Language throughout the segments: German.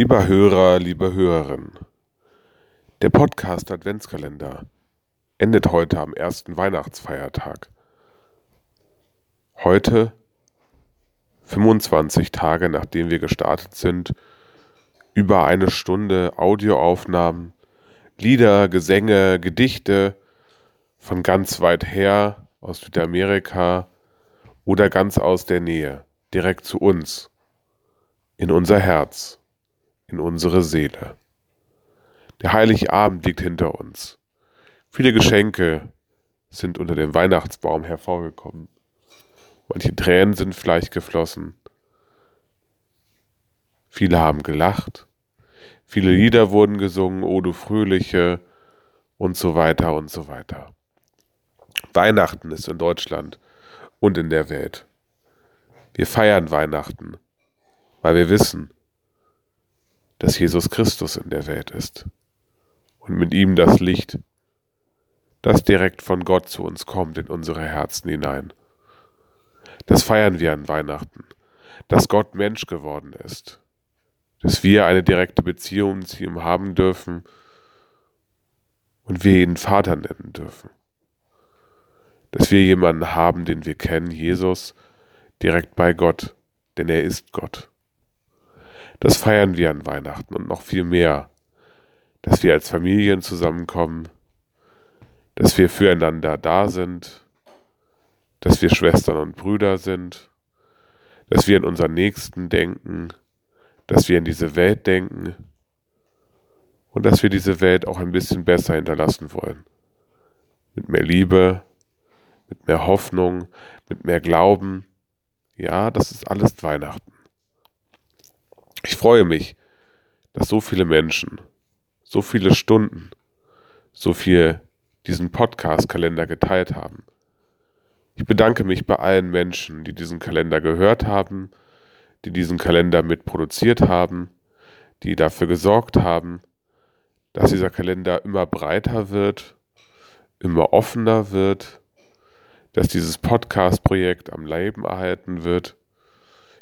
Lieber Hörer, liebe Hörerin, der Podcast Adventskalender endet heute am ersten Weihnachtsfeiertag. Heute, 25 Tage nachdem wir gestartet sind, über eine Stunde Audioaufnahmen, Lieder, Gesänge, Gedichte von ganz weit her aus Südamerika oder ganz aus der Nähe, direkt zu uns, in unser Herz in unsere Seele. Der Heiligabend liegt hinter uns. Viele Geschenke sind unter dem Weihnachtsbaum hervorgekommen. Manche Tränen sind vielleicht geflossen. Viele haben gelacht. Viele Lieder wurden gesungen, O du Fröhliche und so weiter und so weiter. Weihnachten ist in Deutschland und in der Welt. Wir feiern Weihnachten, weil wir wissen, dass Jesus Christus in der Welt ist und mit ihm das Licht, das direkt von Gott zu uns kommt in unsere Herzen hinein. Das feiern wir an Weihnachten, dass Gott Mensch geworden ist, dass wir eine direkte Beziehung zu ihm haben dürfen und wir ihn Vater nennen dürfen. Dass wir jemanden haben, den wir kennen, Jesus, direkt bei Gott, denn er ist Gott. Das feiern wir an Weihnachten und noch viel mehr, dass wir als Familien zusammenkommen, dass wir füreinander da sind, dass wir Schwestern und Brüder sind, dass wir in unseren Nächsten denken, dass wir in diese Welt denken. Und dass wir diese Welt auch ein bisschen besser hinterlassen wollen. Mit mehr Liebe, mit mehr Hoffnung, mit mehr Glauben. Ja, das ist alles Weihnachten. Ich freue mich, dass so viele Menschen, so viele Stunden, so viel diesen Podcast-Kalender geteilt haben. Ich bedanke mich bei allen Menschen, die diesen Kalender gehört haben, die diesen Kalender mitproduziert haben, die dafür gesorgt haben, dass dieser Kalender immer breiter wird, immer offener wird, dass dieses Podcast-Projekt am Leben erhalten wird.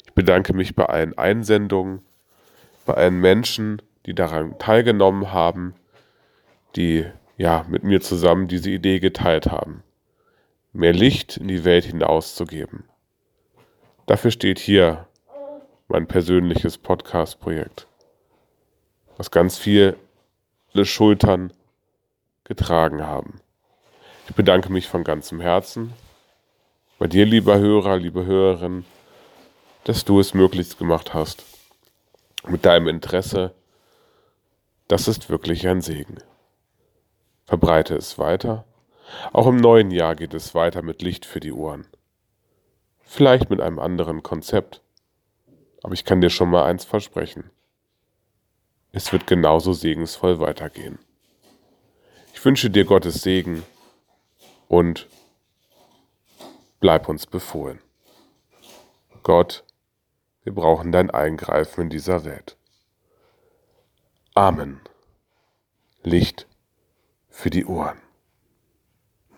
Ich bedanke mich bei allen Einsendungen, bei allen Menschen, die daran teilgenommen haben, die ja mit mir zusammen diese Idee geteilt haben, mehr Licht in die Welt hinauszugeben. Dafür steht hier mein persönliches Podcast-Projekt, was ganz viele Schultern getragen haben. Ich bedanke mich von ganzem Herzen bei dir, lieber Hörer, liebe Hörerin, dass du es möglichst gemacht hast mit deinem Interesse, das ist wirklich ein Segen. Verbreite es weiter. Auch im neuen Jahr geht es weiter mit Licht für die Ohren. Vielleicht mit einem anderen Konzept. Aber ich kann dir schon mal eins versprechen. Es wird genauso segensvoll weitergehen. Ich wünsche dir Gottes Segen und bleib uns befohlen. Gott wir brauchen dein Eingreifen in dieser Welt. Amen. Licht für die Ohren.